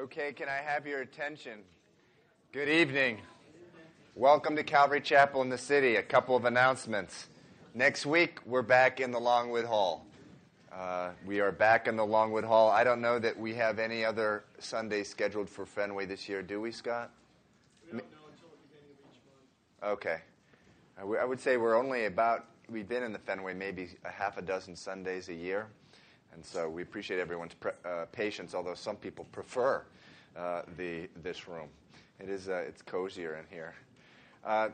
Okay, can I have your attention? Good evening. Welcome to Calvary Chapel in the city. A couple of announcements. Next week, we're back in the Longwood Hall. Uh, we are back in the Longwood Hall. I don't know that we have any other Sundays scheduled for Fenway this year, do we, Scott? We don't know until the beginning of each month. Okay. I w- I would say we're only about, we've been in the Fenway maybe a half a dozen Sundays a year. And so we appreciate everyone's pre- uh, patience, although some people prefer uh, the, this room. It is, uh, it's cozier in here. Uh,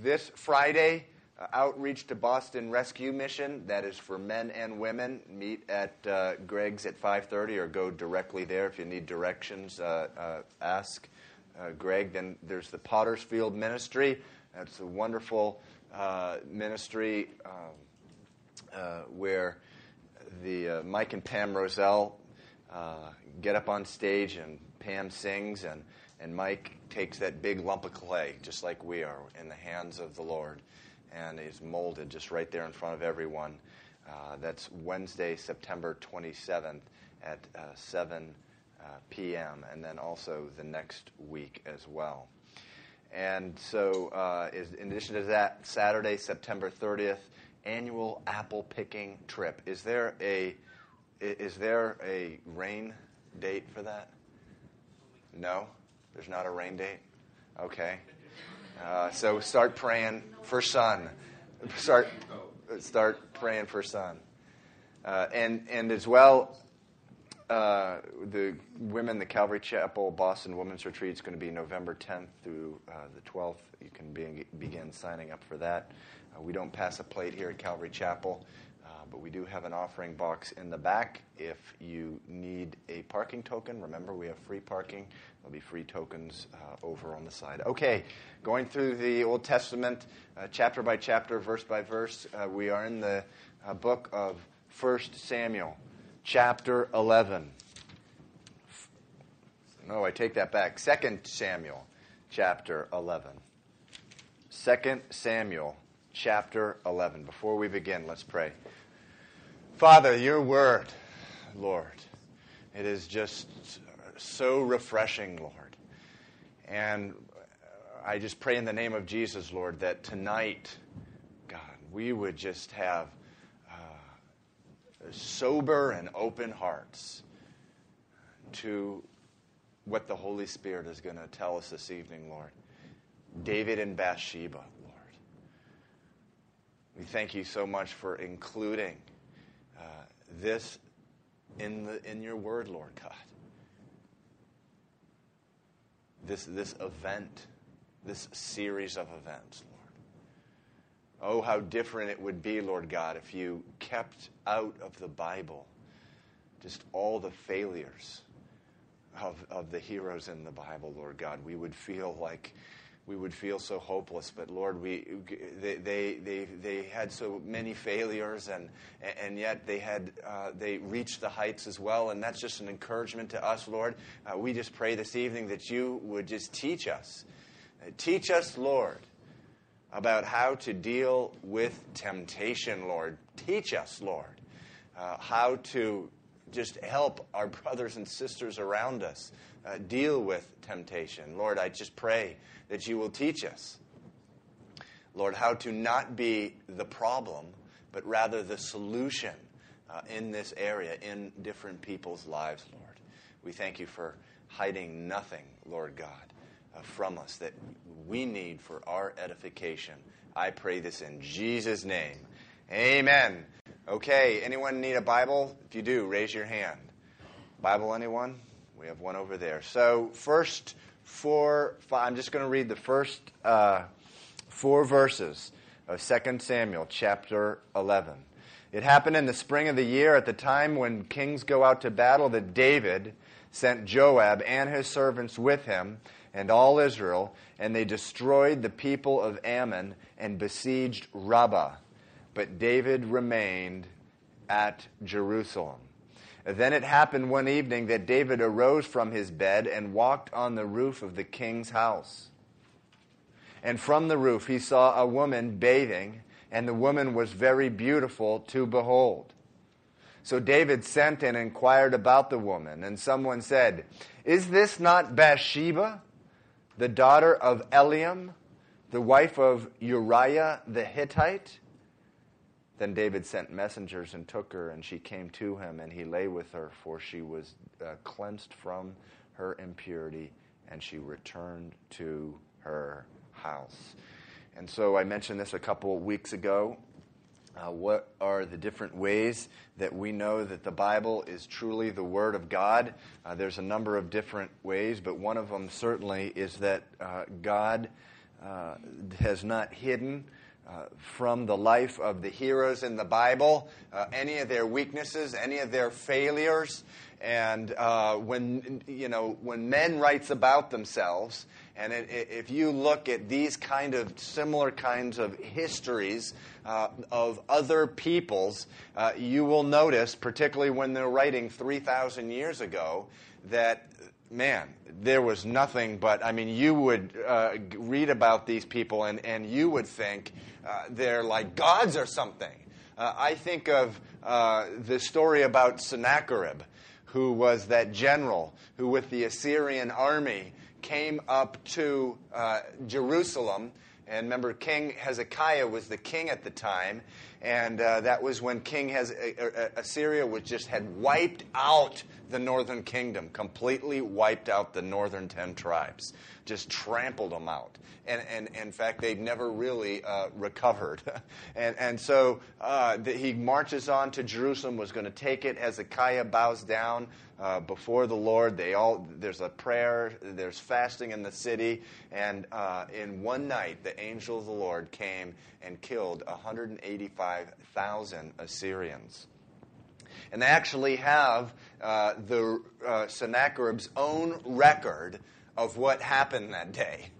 this Friday, uh, outreach to Boston Rescue Mission. That is for men and women. Meet at uh, Greg's at 5:30, or go directly there if you need directions. Ask Greg. Then there's the Potter's Field Ministry. That's a wonderful ministry um, where the uh, Mike and Pam Roselle uh, get up on stage and Pam sings and, and Mike takes that big lump of clay, just like we are, in the hands of the Lord, and is molded just right there in front of everyone. Uh, that's Wednesday, September 27th at uh, 7 uh, p.m., and then also the next week as well. And so, uh, is, in addition to that, Saturday, September 30th, annual apple picking trip. Is there a is there a rain date for that? No, there's not a rain date. Okay, uh, so start praying for sun. Start start praying for sun, uh, and and as well. Uh, the women, the Calvary Chapel Boston Women's Retreat is going to be November 10th through uh, the 12th. You can be, begin signing up for that. Uh, we don't pass a plate here at Calvary Chapel, uh, but we do have an offering box in the back. If you need a parking token, remember we have free parking. There'll be free tokens uh, over on the side. Okay, going through the Old Testament, uh, chapter by chapter, verse by verse, uh, we are in the uh, book of 1 Samuel, chapter 11. No, I take that back. 2 Samuel, chapter 11. 2 Samuel, chapter 11. Before we begin, let's pray. Father, your word, Lord, it is just so refreshing, Lord. And I just pray in the name of Jesus, Lord, that tonight, God, we would just have uh, sober and open hearts to what the Holy Spirit is going to tell us this evening, Lord. David and Bathsheba. We thank you so much for including uh, this in, the, in your word, Lord God. This, this event, this series of events, Lord. Oh, how different it would be, Lord God, if you kept out of the Bible just all the failures of, of the heroes in the Bible, Lord God. We would feel like we would feel so hopeless. But Lord, we they they they, they had so many failures, and and yet they had uh, they reached the heights as well. And that's just an encouragement to us, Lord. Uh, we just pray this evening that you would just teach us, Uh, teach us, Lord. About how to deal with temptation, Lord. Teach us, Lord, uh, how to just help our brothers and sisters around us uh, deal with temptation. Lord, I just pray that you will teach us, Lord, how to not be the problem, but rather the solution uh, in this area, in different people's lives, Lord. We thank you for hiding nothing, Lord God, uh, from us that we need for our edification. I pray this in Jesus' name. Amen. Okay, anyone need a Bible? If you do, raise your hand. Bible, anyone? We have one over there. So, first four, five, I'm just going to read the first uh, four verses of 2 Samuel chapter 11. It happened in the spring of the year at the time when kings go out to battle that David sent Joab and his servants with him and all Israel, and they destroyed the people of Ammon and besieged Rabbah. But David remained at Jerusalem. Then it happened one evening that David arose from his bed and walked on the roof of the king's house. And from the roof he saw a woman bathing, and the woman was very beautiful to behold. So David sent and inquired about the woman, and someone said, Is this not Bathsheba, the daughter of Eliam, the wife of Uriah the Hittite? Then David sent messengers and took her, and she came to him, and he lay with her, for she was uh, cleansed from her impurity, and she returned to her house. And so I mentioned this a couple weeks ago. Uh, what are the different ways that we know that the Bible is truly the Word of God? Uh, there's a number of different ways, but one of them certainly is that uh, God uh, has not hidden. Uh, from the life of the heroes in the Bible, uh, any of their weaknesses, any of their failures, and when you know when men writes about themselves, and it, it, if you look at these kind of similar kinds of histories uh, of other peoples, uh, you will notice, particularly when they're writing 3,000 years ago, that, man, there was nothing but, I mean, you would uh, read about these people and, and you would think uh, they're like gods or something. Uh, I think of uh, the story about Sennacherib, who was that general who, with the Assyrian army, came up to uh, Jerusalem. And remember, King Hezekiah was the king at the time, and uh, that was when King Hez- Assyria was just had wiped out the northern kingdom, completely wiped out the northern ten tribes, just trampled them out. And, and, and in fact, they've never really uh, recovered. and, and so uh, the, he marches on to Jerusalem, was going to take it. Hezekiah bows down uh, before the Lord. They all there's a prayer, there's fasting in the city, and uh, in one night the angel of the Lord came and killed 185,000 Assyrians. And they actually have uh, the uh, Sennacherib's own record of what happened that day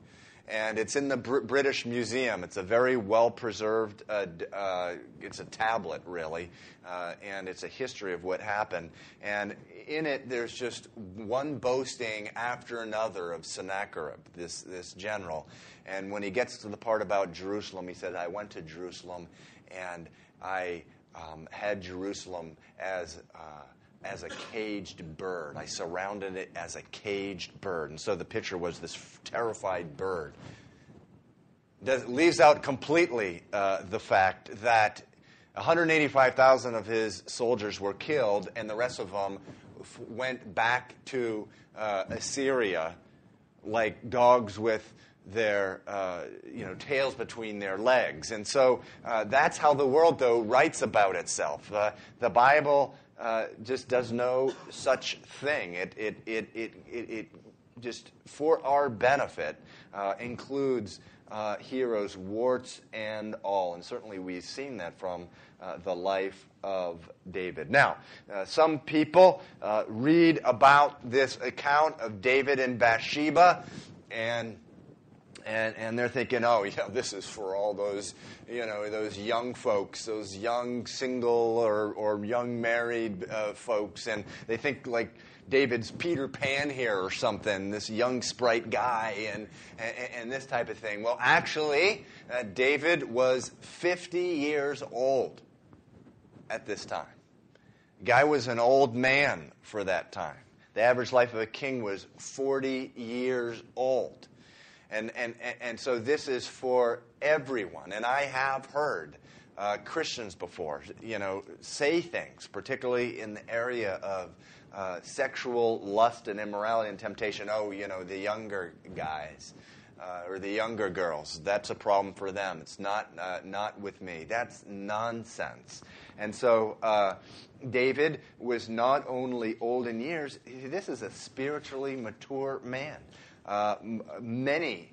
and it's in the Br- British Museum. It's a very well preserved. Uh, uh, it's a tablet, really, uh, and it's a history of what happened. And in it, there's just one boasting after another of Sennacherib, this this general. And when he gets to the part about Jerusalem, he said, "I went to Jerusalem, and I um, had Jerusalem as." As a caged bird. I surrounded it as a caged bird. And so the picture was this terrified bird. That leaves out completely uh, the fact that 185,000 of his soldiers were killed, and the rest of them f- went back to uh, Assyria like dogs with their uh, you know tails between their legs and so uh, that's how the world though writes about itself uh, the bible just does no such thing. It, it, it, it, it, just, for our benefit, uh, includes uh, heroes, warts and all. And certainly we've seen that from uh, the life of David. Now, uh, some people read about this account of David and Bathsheba and and, and they're thinking, oh, yeah, this is for all those, you know, those young folks, those young single or, or young married uh, folks. And they think like David's Peter Pan here or something, this young sprite guy and, and, and this type of thing. Well, actually, uh, David was 50 years old at this time. Guy was an old man for that time. The average life of a king was 40 years old. And, and, and so this is for everyone. And I have heard uh, Christians before, you know, say things, particularly in the area of uh, sexual lust and immorality and temptation. Oh, you know, the younger guys. Uh, or the younger girls. That's a problem for them. It's not uh, not with me. That's nonsense. And so uh, David was not only old in years. This is a spiritually mature man. Uh, many,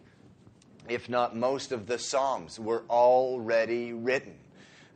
if not most, of the Psalms were already written.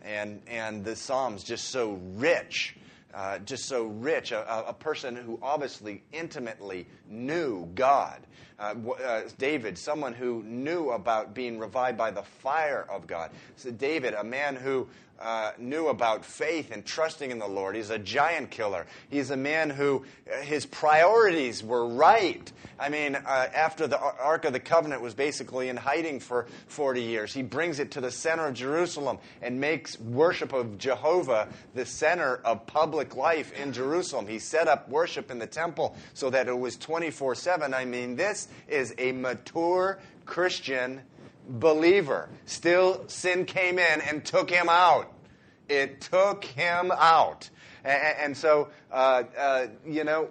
And, and the Psalms just so rich, uh, just so rich. A, a, person who obviously intimately knew God. Uh, uh, David, someone who knew about being revived by the fire of God. So David, a man who uh, knew about faith and trusting in the Lord. He's a giant killer. He's a man who uh, his priorities were right. I mean, uh, after the Ark of the Covenant was basically in hiding for 40 years, he brings it to the center of Jerusalem and makes worship of Jehovah the center of public life in Jerusalem. He set up worship in the temple so that it was 24 7. I mean, this is a mature Christian believer. Still, sin came in and took him out. It took him out. And, so, uh, uh, you know,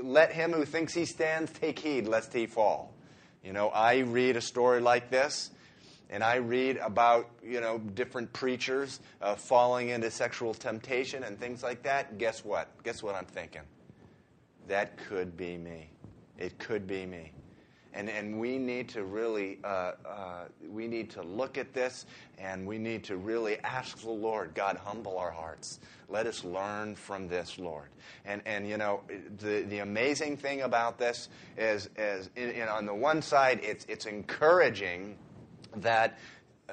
let him who thinks he stands take heed lest he fall. You know, I read a story like this, and I read about, you know, different preachers uh, falling into sexual temptation and things like that. Guess what? Guess what I'm thinking? That could be me. It could be me. And, and we need to really uh, uh, we need to look at this and we need to really ask the lord god humble our hearts. Let us learn from this lord. And, and you know the, the amazing thing about this is, is on the one side it's, it's encouraging that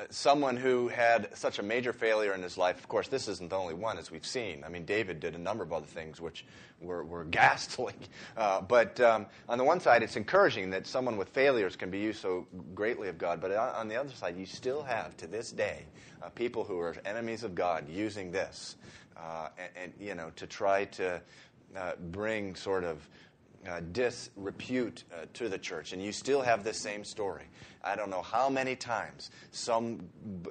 someone who had such a major failure in his life, of course, this isn't the only one, as we've seen. I mean, David did a number of other things which were, were ghastly. Uh, but um, on the one side, it's encouraging that someone with failures can be used so greatly of God. But on the other side, you still have, to this day, uh, people who are enemies of God using this, uh, and, and, you know, to try to uh, bring sort of uh, disrepute uh, to the church, and you still have the same story. I don't know how many times some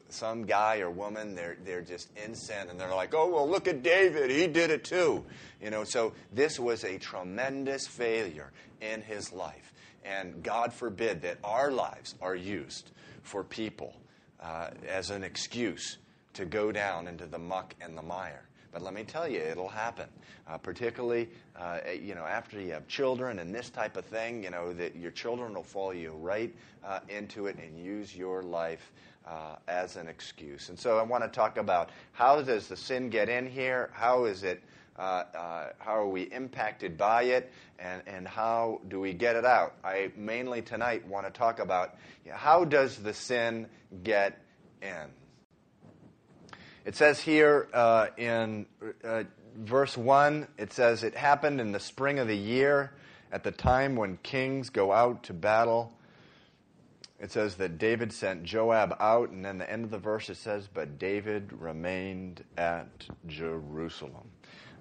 some guy or woman they're they're just in sin, and they're like, "Oh well, look at David, he did it too," you know. So this was a tremendous failure in his life, and God forbid that our lives are used for people uh, as an excuse to go down into the muck and the mire. But let me tell you, it'll happen. Uh, particularly, uh, you know, after you have children and this type of thing, you know, that your children will follow you right uh, into it and use your life uh, as an excuse. And so I want to talk about how does the sin get in here? How is it? Uh, uh, how are we impacted by it, and, and how do we get it out? I mainly tonight want to talk about you know, how does the sin get in. It says here uh, in uh, verse 1, it says, It happened in the spring of the year, at the time when kings go out to battle. It says that David sent Joab out, and then the end of the verse it says, But David remained at Jerusalem.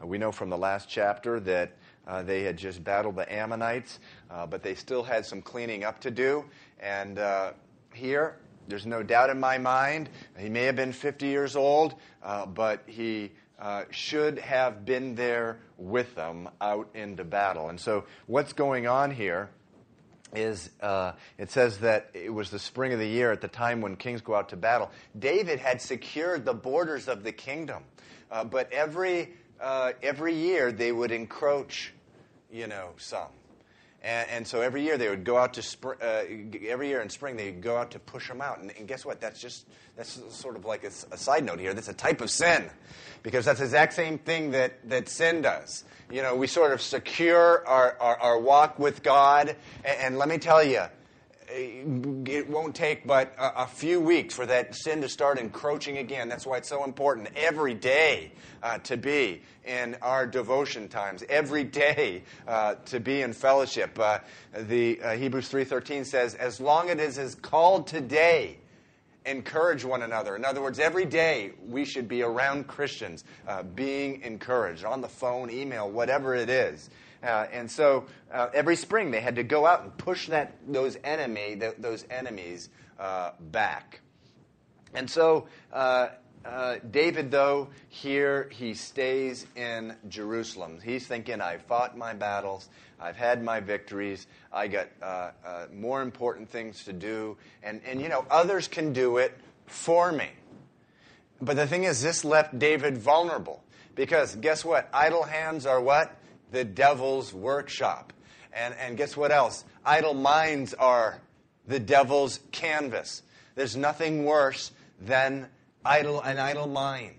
Uh, we know from the last chapter that uh, they had just battled the Ammonites, uh, but they still had some cleaning up to do. And uh, here, there's no doubt in my mind. He may have been 50 years old, uh, but he uh, should have been there with them out into battle. And so, what's going on here is uh, it says that it was the spring of the year at the time when kings go out to battle. David had secured the borders of the kingdom, uh, but every uh, every year they would encroach, you know, some. And, and, so every year they would go out to spring, uh, every year in spring they would go out to push them out. And, and guess what? That's just that's sort of like a, a, side note here. That's a type of sin, because that's the exact same thing that that sin does. You know, we sort of secure our our, our walk with God, and, and let me tell you, it won't take but a, a, few weeks for that sin to start encroaching again. That's why it's so important every day uh, to be in our devotion times, every day uh, to be in fellowship. Uh, the uh, Hebrews 3:13 says, "As long as it is called today." encourage one another. In other words, every day we should be around Christians, uh, being encouraged on the phone, email, whatever it is. Uh, and so uh, every spring they had to go out and push that, those, enemy, th- those enemies uh, back. And so uh, uh, David, though, here he stays in Jerusalem. He's thinking, I've fought my battles, I've had my victories, I got uh, more important things to do, and, and you know, others can do it for me. But the thing is, this left David vulnerable. Because guess what? Idle hands are what? The devil's workshop. And, and guess what else? Idle minds are the devil's canvas. There's nothing worse than idle, an idle mind.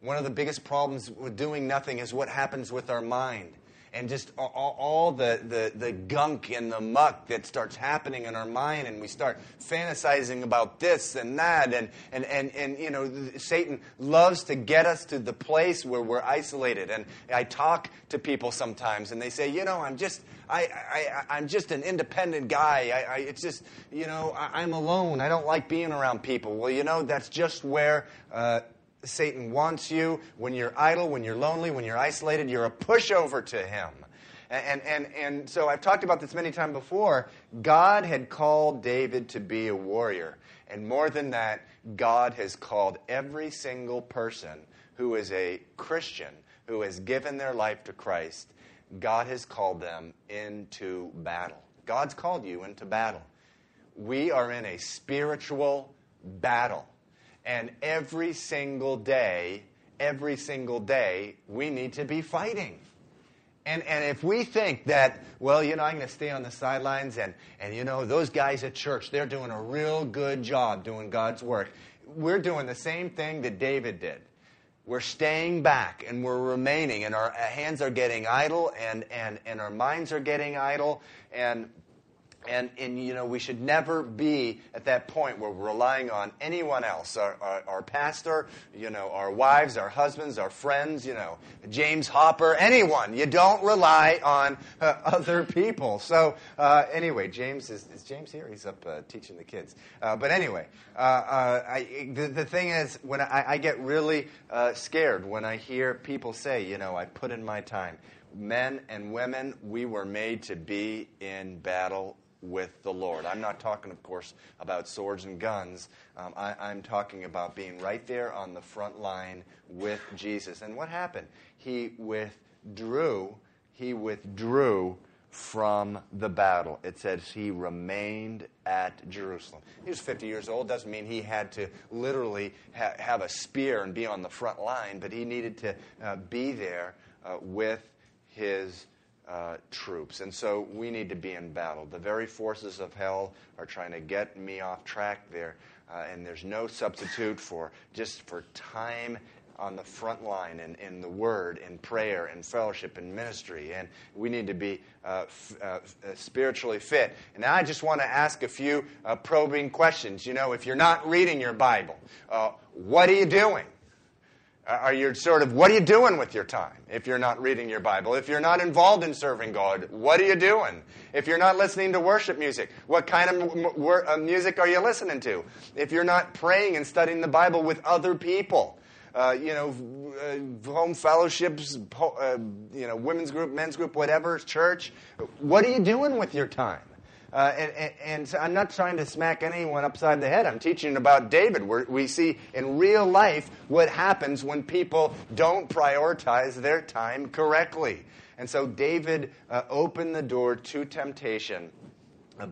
One of the biggest problems with doing nothing is what happens with our mind. And just all, all the, the, the gunk and the muck that starts happening in our mind, and we start fantasizing about this and that. And, and, and, and you know, Satan loves to get us to the place where we're isolated. And I talk to people sometimes, and they say, you know, I'm just. I, I, I'm just an independent guy. I, I, it's just, you know, I, I'm alone. I don't like being around people. Well, you know, that's just where uh, Satan wants you. When you're idle, when you're lonely, when you're isolated, you're a pushover to him. And, and, and so I've talked about this many times before. God had called David to be a warrior. And more than that, God has called every single person who is a Christian, who has given their life to Christ, God has called them into battle. God's called you into battle. We are in a spiritual battle. And every single day, every single day, we need to be fighting. And, and if we think that, well, you know, I'm going to stay on the sidelines and, and, you know, those guys at church, they're doing a real good job doing God's work. We're doing the same thing that David did we're staying back and we're remaining and our hands are getting idle and, and, and our minds are getting idle and and, and, you know, we should never be at that point where we're relying on anyone else, our, our, our, pastor, you know, our wives, our husbands, our friends, you know, James Hopper, anyone. You don't rely on uh, other people. So, uh, anyway, James, is, is, James here? He's up uh, teaching the kids. Uh, but anyway, uh, uh, I, the, the thing is, when I, I get really scared when I hear people say, you know, I put in my time. Men and women, we were made to be in battle with the Lord. I'm not talking, of course, about swords and guns. Um, I, am talking about being right there on the front line with Jesus. And what happened? He withdrew. He withdrew from the battle. It says he remained at Jerusalem. He was 50 years old. Doesn't mean he had to literally ha- have a spear and be on the front line, but he needed to uh, be there uh, with his uh, troops. And so we need to be in battle. The very forces of hell are trying to get me off track there. Uh, and there's no substitute for just for time on the front line in, in the word, in prayer, in fellowship, in ministry. And we need to be uh, f- uh, spiritually fit. And I just want to ask a few uh, probing questions. You know, if you're not reading your Bible, uh, what are you doing? Are you sort of, what are you doing with your time if you're not reading your Bible? If you're not involved in serving God, what are you doing? If you're not listening to worship music, what kind of uh, music are you listening to? If you're not praying and studying the Bible with other people, uh, you know, uh, home fellowships, uh, you know, women's group, men's group, whatever, church, what are you doing with your time? Uh, and, and, I'm not trying to smack anyone upside the head. I'm teaching about David, where we see in real life what happens when people don't prioritize their time correctly. And so David uh, opened the door to temptation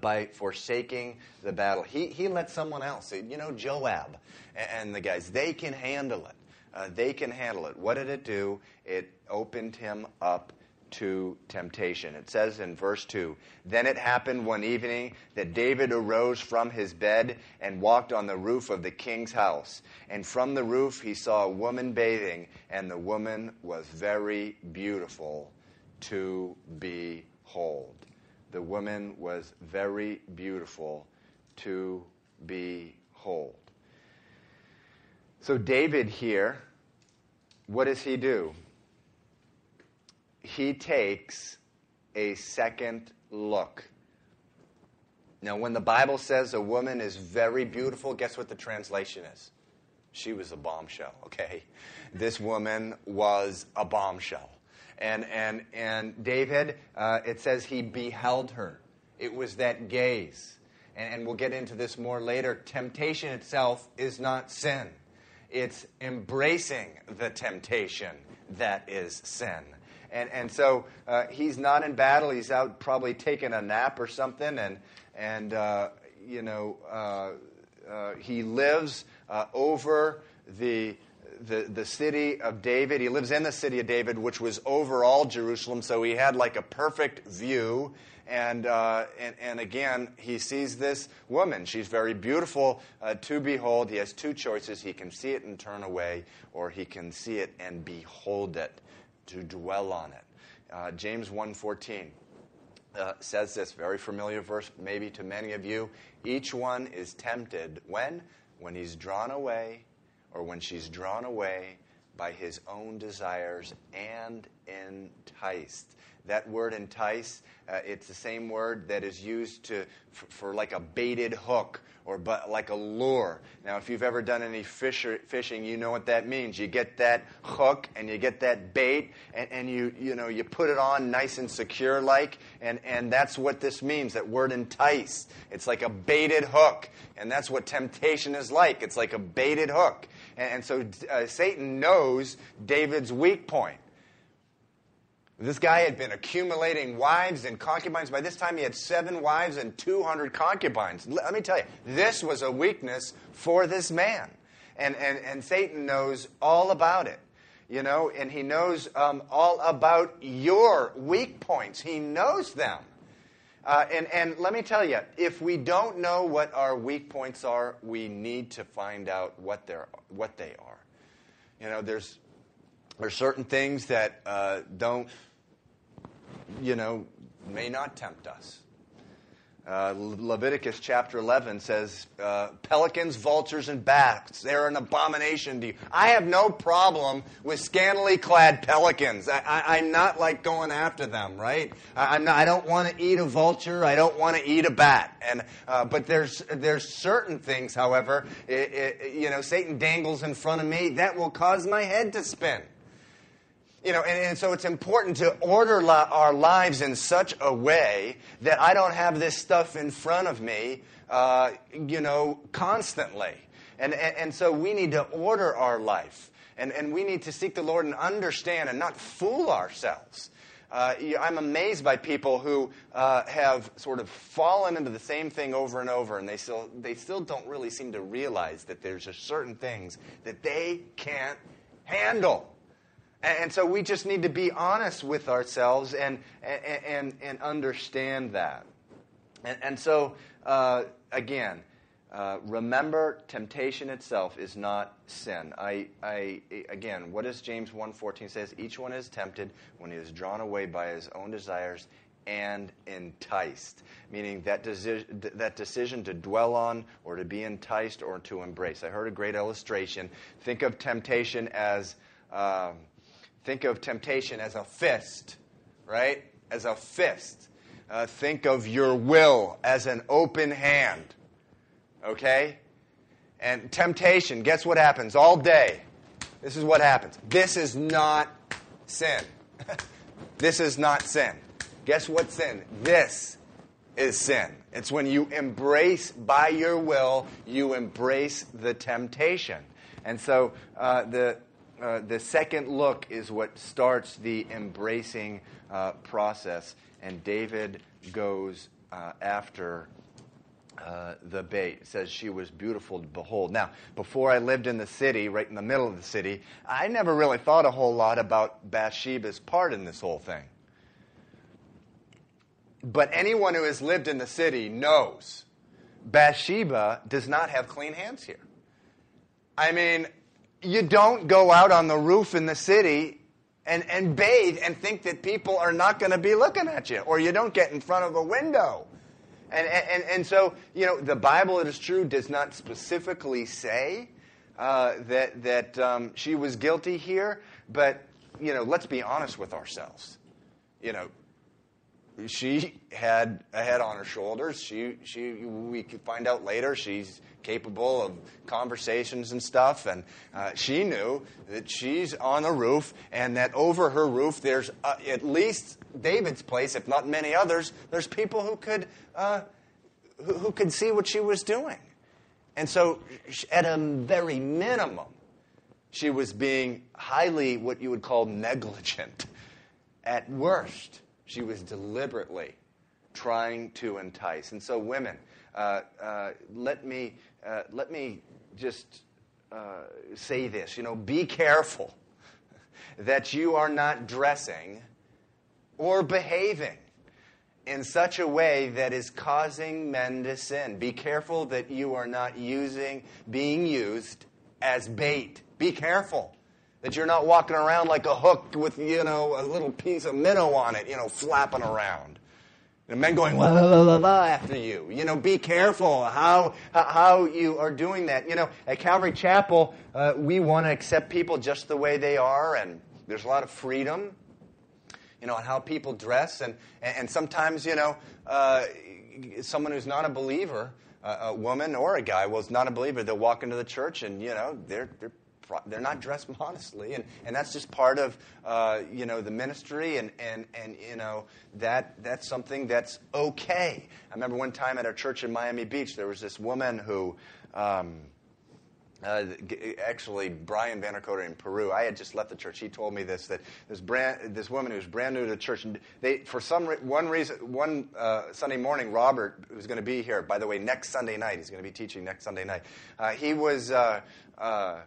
by forsaking the battle. He, he let someone else, you know, Joab and, and the guys, they can handle it. Uh, they can handle it. What did it do? It opened him up to temptation. It says in verse 2 Then it happened one evening that David arose from his bed and walked on the roof of the king's house. And from the roof he saw a woman bathing, and the woman was very beautiful to behold. The woman was very beautiful to behold. So, David here, what does he do? He takes a second look. Now, when the Bible says a woman is very beautiful, guess what the translation is? She was a bombshell, okay? This woman was a bombshell. And, and, and David, uh, it says he beheld her. It was that gaze. And, and we'll get into this more later. Temptation itself is not sin, it's embracing the temptation that is sin. And, and so uh, he's not in battle. He's out probably taking a nap or something. And, and uh, you know, uh, uh he lives uh, over the, the, the city of David. He lives in the city of David, which was over all Jerusalem. So he had like a perfect view. And, uh, and, and, again, he sees this woman. She's very beautiful uh, to behold. He has two choices. He can see it and turn away, or he can see it and behold it to dwell on it. Uh, James 1.14 uh, says this, very familiar verse maybe to many of you. Each one is tempted when? When he's drawn away or when she's drawn away by his own desires and enticed. That word entice, uh, it's the same word that is used to, for, for like a baited hook or but like a lure. Now, if you've ever done any fisher, fishing, you know what that means. You get that hook and you get that bait and, and you, you, know, you put it on nice and secure like, and, and that's what this means, that word entice. It's like a baited hook, and that's what temptation is like. It's like a baited hook. And, and so uh, Satan knows David's weak point. This guy had been accumulating wives and concubines. By this time, he had seven wives and 200 concubines. Let me tell you, this was a weakness for this man. And, and, and Satan knows all about it, you know, and he knows um, all about your weak points. He knows them. Uh, and, and let me tell you, if we don't know what our weak points are, we need to find out what, they're, what they are. You know, there's, there's certain things that uh, don't you know, may not tempt us. Uh, Leviticus chapter 11 says, uh, Pelicans, vultures, and bats, they're an abomination to you. I have no problem with scantily clad pelicans. I, am not like going after them, right? I, not, I don't want to eat a vulture. I don't want to eat a bat. And, uh, but there's, there's certain things, however, it, it, you know, Satan dangles in front of me that will cause my head to spin. You know, and, and, so it's important to order our lives in such a way that I don't have this stuff in front of me, uh, you know, constantly. And, and, and, so we need to order our life. And, and we need to seek the Lord and understand and not fool ourselves. Uh, I'm amazed by people who uh, have sort of fallen into the same thing over and over, and they still, they still don't really seem to realize that there's certain things that they can't handle. And so we just need to be honest with ourselves and, and, and understand that. And, and so, uh, again, uh, remember temptation itself is not sin. I, I, again, what does James 1.14 says? Each one is tempted when he is drawn away by his own desires and enticed, meaning that, that decision to dwell on or to be enticed or to embrace. I heard a great illustration. Think of temptation as... Um, Think of temptation as a fist, right? As a fist. Uh, think of your will as an open hand, okay? And temptation, guess what happens all day? This is what happens. This is not sin. this is not sin. Guess what sin? This is sin. It's when you embrace by your will, you embrace the temptation. And so uh, the, uh, the second look is what starts the embracing uh, process, and David goes uh, after uh, the bait. It says she was beautiful to behold. Now, before I lived in the city, right in the middle of the city, I never really thought a whole lot about Bathsheba's part in this whole thing. But anyone who has lived in the city knows Bathsheba does not have clean hands here. I mean, you don't go out on the roof in the city and, and bathe and think that people are not going to be looking at you, or you don't get in front of a window. And, and, and so, you know, the Bible, it is true, does not specifically say uh, that, that um, she was guilty here, but, you know, let's be honest with ourselves. You know, she had a head on her shoulders. She, she, we could find out later she's capable of conversations and stuff. And uh, she knew that she's on a roof and that over her roof there's uh, at least David's place, if not many others. There's people who could, uh, who, who could see what she was doing. And so, at a very minimum, she was being highly what you would call negligent. At worst, she was deliberately trying to entice. And so, women, uh, uh, let me uh, let me just uh, say this. You know, be careful that you are not dressing or behaving in such a way that is causing men to sin. Be careful that you are not using, being used as bait. Be careful. That you're not walking around like a hook with, you know, a little piece of minnow on it, you know, flapping around. And men going la, la, la, la, after you. You know, be careful how, how you are doing that. You know, at Calvary Chapel, uh, we want to accept people just the way they are, and there's a lot of freedom, you know, on how people dress. And, and sometimes, you know, uh, someone who's not a believer, uh, a woman or a guy, well, is not a believer, they'll walk into the church and, you know, they're, they're they're not dressed modestly, and, and that's just part of uh, you know the ministry, and, and, and you know that that's something that's okay. I remember one time at our church in Miami Beach, there was this woman who. Um, uh, actually, Brian Vandercoder in Peru. I had just left the church. He told me this that this brand, this woman who was brand new to the church, and they for some one reason, one uh, Sunday morning, Robert, who's going to be here, by the way, next Sunday night, he's going to be teaching next Sunday night. Uh, he was uh, uh,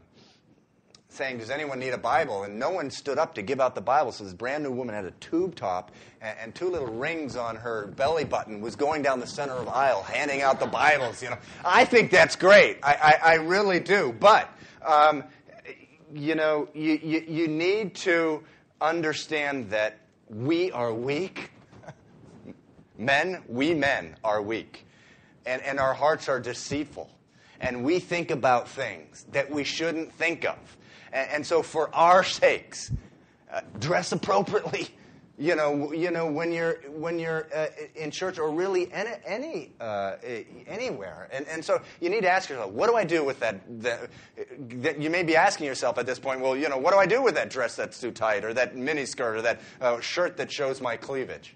saying, Does anyone need a Bible? And no one stood up to give out the Bible. So this brand new woman had a tube top and, and, two little rings on her belly button, was going down the center of aisle handing out the Bibles. You know, I think that's great. I, I, I really do. But, um, you know, you, you, you need to understand that we are weak. men, we men are weak. And, and our hearts are deceitful. And we think about things that we shouldn't think of and, so, for our sakes, uh, dress appropriately. You know, you know when you're when you're uh, in church or really any, any uh, anywhere, and and so you need to ask yourself, what do I do with that, that? You may be asking yourself at this point, well, you know, what do I do with that dress that's too tight, or that mini skirt, or that uh, shirt that shows my cleavage?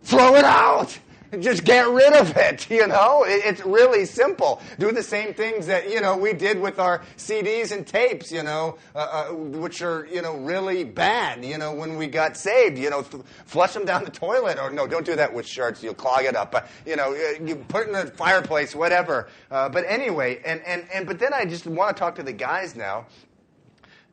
Throw it out. Just get rid of it, you know? It's really simple. Do the same things that, you know, we did with our CDs and tapes, you know, uh, uh, which are, you know, really bad, you know, when we got saved, you know, th- flush them down the toilet. Or no, don't do that with shirts. You'll clog it up. But, you know, uh, you put it in the fireplace, whatever. Uh, but anyway, and, and, and, but then I just want to talk to the guys now.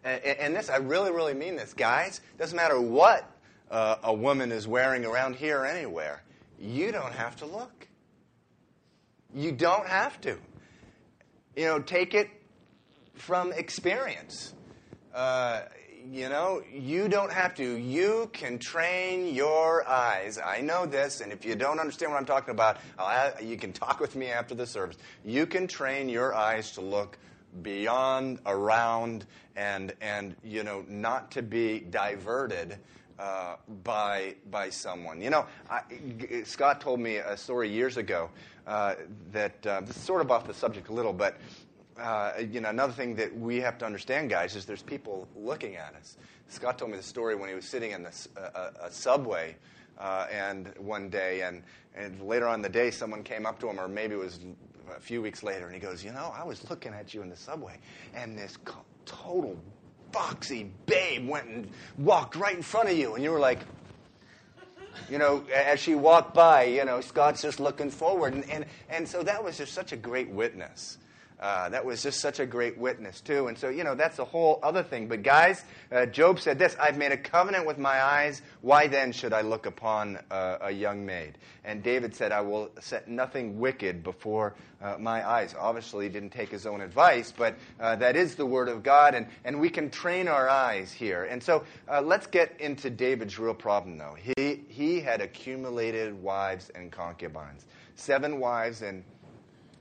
And, and this, I really, really mean this. Guys, doesn't matter what uh, a woman is wearing around here anywhere you don't have to look. You don't have to. You know, take it from experience. Uh, you know, you don't have to. You can train your eyes. I know this, and if you don't understand what I'm talking about, you can talk with me after the service. You can train your eyes to look beyond, around, and and you know, not to be diverted uh, by by someone. You know, I, Scott told me a story years ago uh, that uh, this is sort of off the subject a little, but uh, you know, another thing that we have to understand, guys, is there's people looking at us. Scott told me the story when he was sitting in this, a subway. Uh, and one day, and, and later on the day, someone came up to him, or maybe it was a few weeks later, and he goes, You know, I was looking at you in the subway, and this co- total foxy babe went and walked right in front of you, and you were like, you know, as she walked by, you know, Scott's just looking forward. And, and, and so that was just such a great witness. Uh, that was just such a great witness, too. And so, you know, that's a whole other thing. But, guys, uh, Job said this I've made a covenant with my eyes. Why then should I look upon uh, a young maid? And David said, I will set nothing wicked before uh, my eyes. Obviously, he didn't take his own advice, but uh, that is the word of God. And, and we can train our eyes here. And so, uh, let's get into David's real problem, though. He, he had accumulated wives and concubines, seven wives and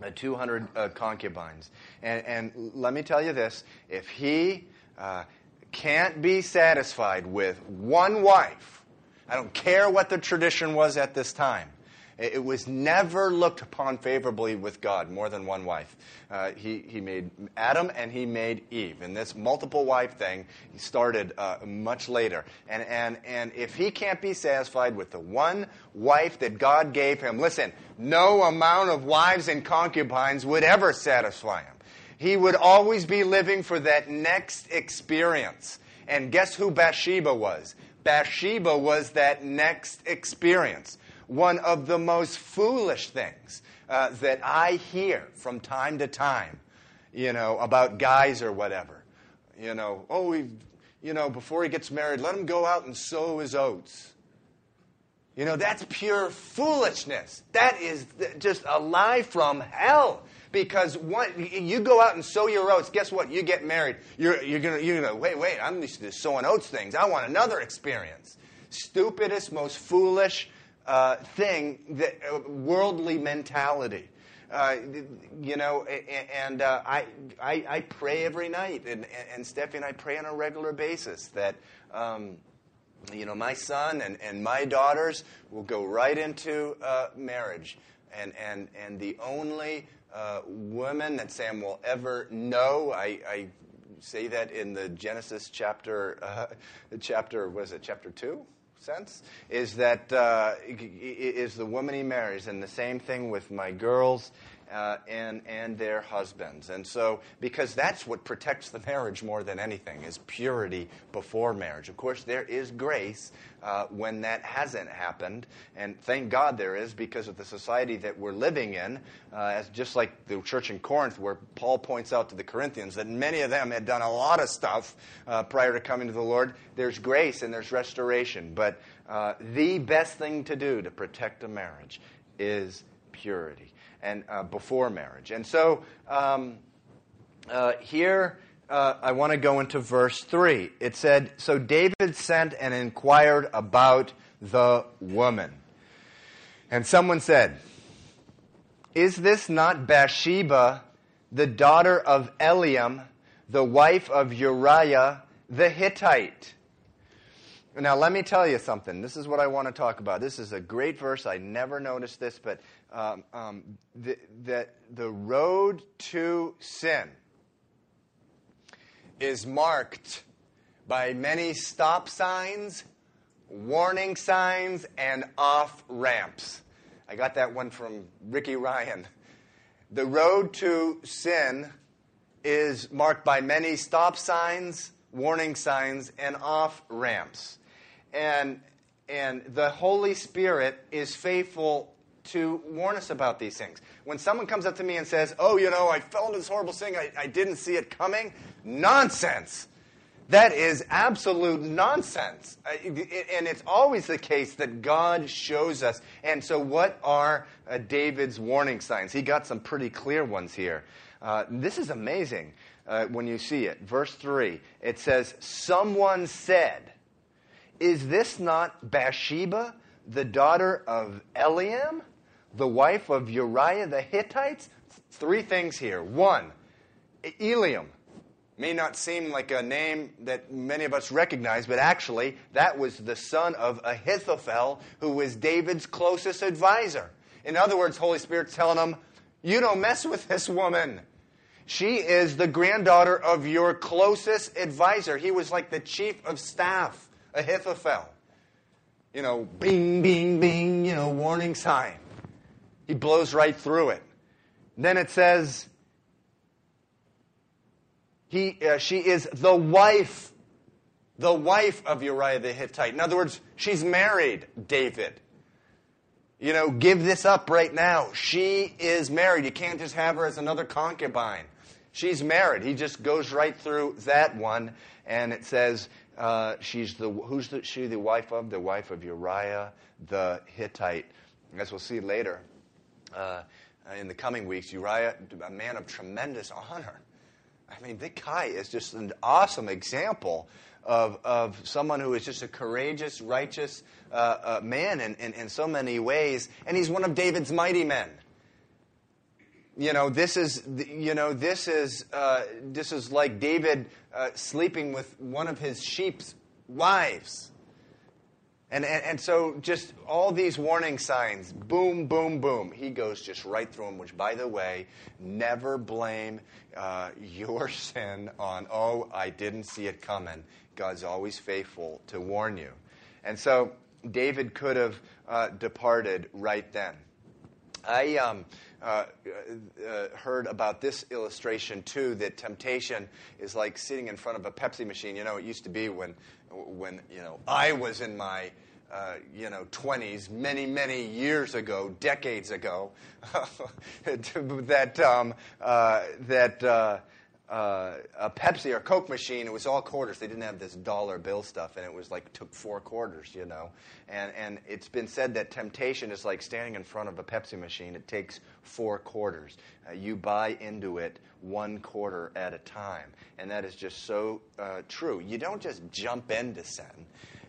uh, 200 uh, concubines. And, and, let me tell you this if he uh, can't be satisfied with one wife, I don't care what the tradition was at this time, it was never looked upon favorably with God, more than one wife. Uh, he, he made Adam and he made Eve. And this multiple wife thing started uh, much later. And, and, and if he can't be satisfied with the one wife that God gave him, listen, no amount of wives and concubines would ever satisfy him. He would always be living for that next experience. And guess who Bathsheba was? Bathsheba was that next experience one of the most foolish things uh, that I hear from time to time, you know, about guys or whatever. You know, oh, we, you know, before he gets married, let him go out and sow his oats. You know, that's pure foolishness. That is just a lie from hell. Because what, you go out and sow your oats, guess what? You get married. You're, you're going you're gonna, wait, wait, I'm used to sowing oats things. I want another experience. Stupidest, most foolish uh, thing, that, uh, worldly mentality. Uh, you know, and uh, I, I, I, pray every night, and, and Stephanie and I pray on a regular basis that, um, you know, my son and, and my daughters will go right into uh, marriage. And, and, and the only uh, woman that Sam will ever know, I, I say that in the Genesis chapter, uh, chapter, was it chapter 2? Sense is that uh, is the woman he marries, and the same thing with my girls uh, and and their husbands. And so, because that's what protects the marriage more than anything is purity before marriage. Of course, there is grace uh, when that hasn't happened, and thank God there is because of the society that we're living in. Uh, as just like the church in Corinth, where Paul points out to the Corinthians that many of them had done a lot of stuff uh, prior to coming to the Lord. There's grace and there's restoration, but uh, the best thing to do to protect a marriage is purity and uh, before marriage. And so um, uh, here uh, I want to go into verse 3. It said, So David sent and inquired about the woman. And someone said, Is this not Bathsheba, the daughter of Eliam, the wife of Uriah the Hittite? Now, let me tell you something. This is what I want to talk about. This is a great verse. I never noticed this, but um, um, the, the, the road to sin is marked by many stop signs, warning signs, and off ramps. I got that one from Ricky Ryan. The road to sin is marked by many stop signs, warning signs, and off ramps and, and the Holy Spirit is faithful to warn us about these things. When someone comes up to me and says, Oh, you know, I fell into this horrible thing, I, I didn't see it coming, nonsense. That is absolute nonsense. And it's always the case that God shows us. And so, what are uh, David's warning signs? He got some pretty clear ones here. Uh, this is amazing uh, when you see it. Verse 3 it says, Someone said, is this not Bathsheba, the daughter of Eliam, the wife of Uriah the Hittites? Three things here. One, Eliam may not seem like a name that many of us recognize, but actually, that was the son of Ahithophel, who was David's closest advisor. In other words, Holy Spirit's telling him, You don't mess with this woman. She is the granddaughter of your closest advisor. He was like the chief of staff Ahithophel. You know, bing, bing, bing, you know, warning sign. He blows right through it. Then it says, he, uh, she is the wife, the wife of Uriah the Hittite. In other words, she's married David. You know, give this up right now. She is married. You can't just have her as another concubine. She's married. He just goes right through that one, and it says uh, she's the who's the, she the wife of? The wife of Uriah the Hittite. As we'll see later uh, in the coming weeks, Uriah, a man of tremendous honor. I mean, Vic Kai is just an awesome example of, of someone who is just a courageous, righteous uh, uh, man in, in, in so many ways. And he's one of David's mighty men you know this is you know this is uh, this is like David uh, sleeping with one of his sheep's wives. And, and, and, so just all these warning signs, boom, boom, boom. He goes just right through them, which, by the way, never blame uh, your sin on, oh, I didn't see it coming. God's always faithful to warn you. And so David could have uh, departed right then. I, um, uh, uh, heard about this illustration too that temptation is like sitting in front of a Pepsi machine. You know, it used to be when, when you know, I was in my uh, you know, 20s, many, many years ago, decades ago, that, um, uh, that uh, a Pepsi or Coke machine, it was all quarters. They didn't have this dollar bill stuff, and it was like took four quarters, you know. And and it's been said that temptation is like standing in front of a Pepsi machine. It takes four quarters. Uh, you buy into it one quarter at a time, and that is just so uh, true. You don't just jump into sin.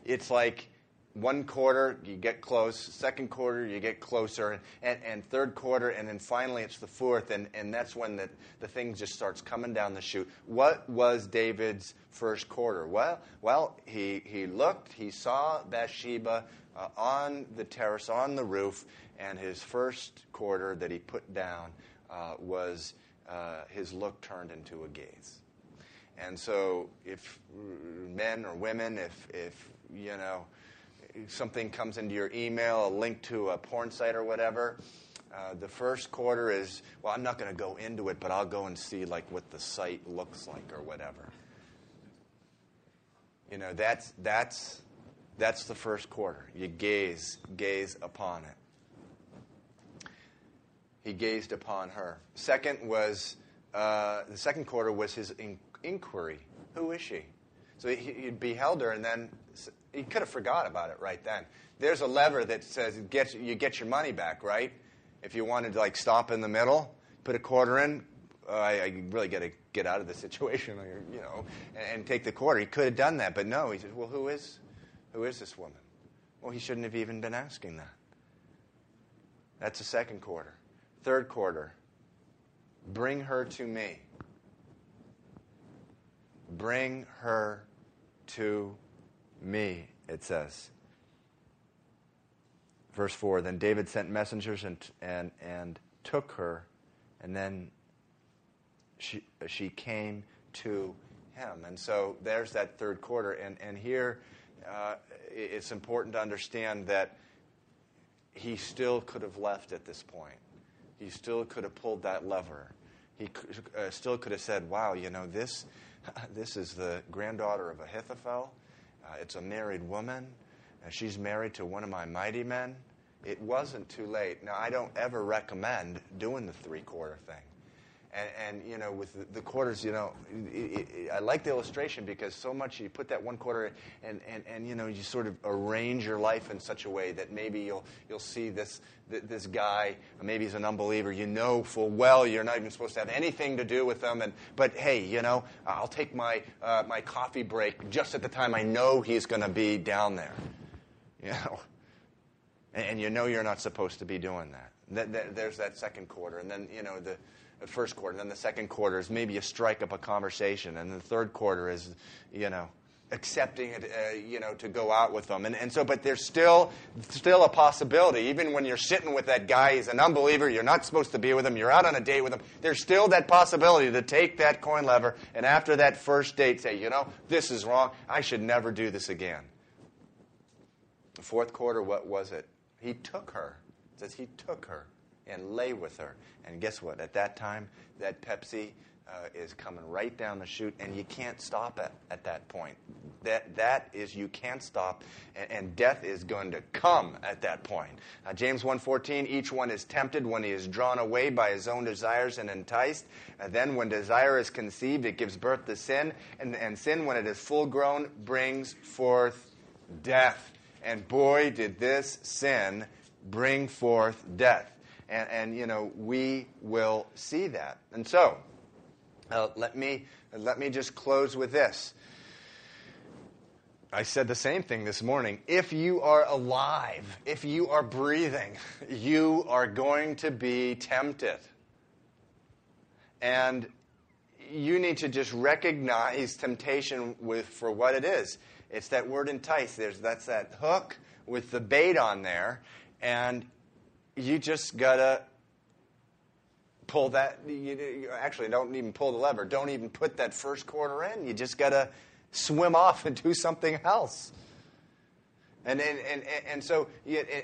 It's like one quarter, you get close. Second quarter, you get closer. And, and third quarter, and then finally it's the fourth. And, and that's when the, the thing just starts coming down the chute. What was David's first quarter? Well, well he, he looked, he saw Bathsheba uh, on the terrace, on the roof, and his first quarter that he put down uh, was uh, his look turned into a gaze. And so, if men or women, if, if you know, something comes into your email, a link to a porn site or whatever, uh, the first quarter is, well, I'm not going to go into it, but I'll go and see like what the site looks like or whatever. You know, that's that's that's the first quarter. You gaze gaze upon it. He gazed upon her. Second was uh, the second quarter was his in- inquiry. Who is she? So he, he beheld her, and then he could have forgot about it right then. There's a lever that says you get your money back, right? If you wanted to like stop in the middle, put a quarter in, uh, I, I, really got to get out of the situation, you know, and, and, take the quarter. He could have done that, but no. He said, "Well, who is, who is this woman?" Well, he shouldn't have even been asking that. That's the second quarter. Third quarter. Bring her to me. Bring her to me, it says. Verse 4 Then David sent messengers and, and, and took her, and then she, she came to him. And so there's that third quarter. And, and here uh, it's important to understand that he still could have left at this point. He still could have pulled that lever. He uh, still could have said, Wow, you know, this, this is the granddaughter of Ahithophel. Uh, it's a married woman. and she's married to one of my mighty men. It wasn't too late. Now, I don't ever recommend doing the three quarter thing. And, and, you know, with the, the quarters, you know, it, it, I like the illustration because so much you put that one quarter and, and, and, you know, you sort of arrange your life in such a way that maybe you'll, you'll see this, this guy, maybe he's an unbeliever. You know full well you're not even supposed to have anything to do with them. And, but hey, you know, I'll take my, uh, my coffee break just at the time I know he's going to be down there. You know, and, and, you know you're not supposed to be doing that. that, there's that second quarter. And then, you know, the the first quarter. And then the second quarter is maybe a strike up a conversation. And the third quarter is, you know, accepting it, uh, you know, to go out with them. And, and so, but there's still, still a possibility, even when you're sitting with that guy, he's an unbeliever, you're not supposed to be with him, you're out on a date with him, there's still that possibility to take that coin lever and after that first date say, you know, this is wrong, I should never do this again. The fourth quarter, what was it? He took her. It says he took her and lay with her. And guess what? At that time, that Pepsi uh, is coming right down the chute, and you can't stop it at that point. That, that is, you can't stop, and, and death is going to come at that point. Uh, James 1.14, each one is tempted when he is drawn away by his own desires and enticed. And then when desire is conceived, it gives birth to sin, and, and sin, when it is full grown, brings forth death. And boy, did this sin bring forth death. And, and you know, we will see that. And so, uh, let, me, let me just close with this. I said the same thing this morning. If you are alive, if you are breathing, you are going to be tempted. And you need to just recognize temptation with, for what it is. It's that word entice. There's, that's that hook with the bait on there. And you just gotta pull that. You, you actually don't even pull the lever. Don't even put that first quarter in. You just gotta swim off and do something else. And and and, and so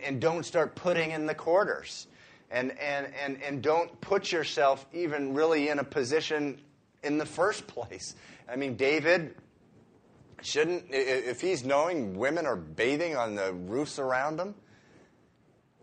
and don't start putting in the quarters. And, and, and, and don't put yourself even really in a position in the first place. I mean, David shouldn't, if he's knowing women are bathing on the roofs around him,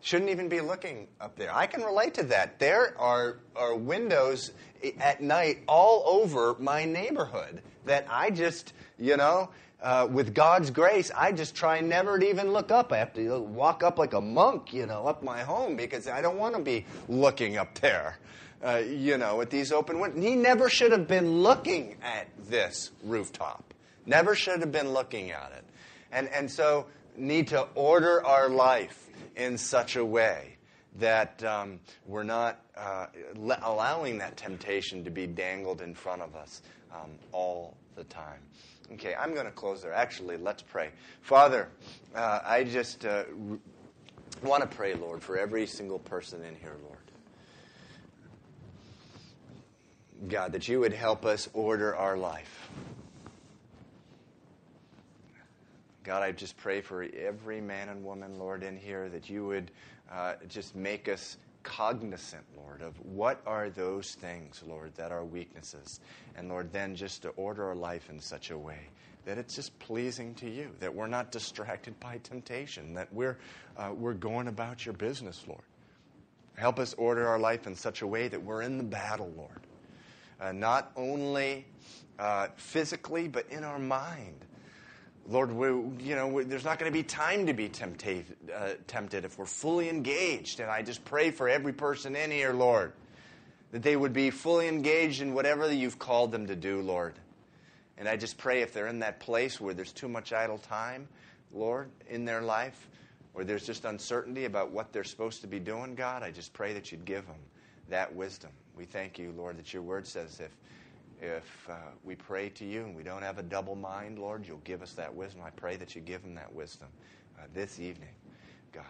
Shouldn't even be looking up there. I can relate to that. There are, are windows at night all over my neighborhood that I just, you know, uh, with God's grace, I just try never to even look up. I have to walk up like a monk, you know, up my home because I don't want to be looking up there, uh, you know, at these open windows. He never should have been looking at this rooftop. Never should have been looking at it. And, and so, need to order our life in such a way that um, we're not uh, le- allowing that temptation to be dangled in front of us um, all the time. Okay, I'm going to close there. Actually, let's pray. Father, uh, I just uh, want to pray, Lord, for every single person in here, Lord. God, that you would help us order our life. God, I just pray for every man and woman, Lord, in here that you would uh, just make us cognizant, Lord, of what are those things, Lord, that are weaknesses. And Lord, then just to order our life in such a way that it's just pleasing to you, that we're not distracted by temptation, that we're, uh, we're going about your business, Lord. Help us order our life in such a way that we're in the battle, Lord. Uh, not only uh, physically, but in our mind. Lord, we, you know, we, there's not going to be time to be tempted, uh, tempted if we're fully engaged. And I just pray for every person in here, Lord, that they would be fully engaged in whatever you've called them to do, Lord. And I just pray if they're in that place where there's too much idle time, Lord, in their life, or there's just uncertainty about what they're supposed to be doing, God, I just pray that you'd give them that wisdom. We thank you, Lord, that your word says if if uh, we pray to you and we don't have a double mind, Lord, you'll give us that wisdom. I pray that you give them that wisdom uh, this evening, God.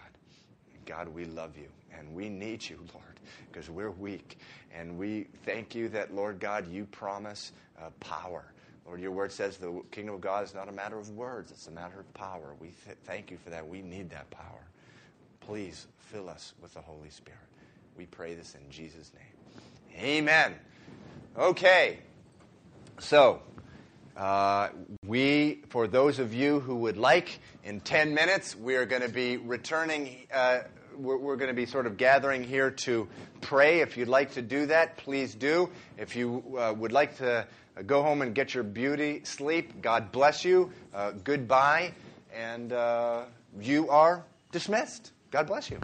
God, we love you and we need you, Lord, because we're weak. And we thank you that, Lord God, you promise uh, power. Lord, your word says the kingdom of God is not a matter of words, it's a matter of power. We th- thank you for that. We need that power. Please fill us with the Holy Spirit. We pray this in Jesus' name. Amen. Okay. So, uh, we, for those of you who would like, in 10 minutes, we are going to be returning. Uh, we're, we're going to be sort of gathering here to pray. If you'd like to do that, please do. If you uh, would like to go home and get your beauty sleep, God bless you. Uh, goodbye. And uh, you are dismissed. God bless you.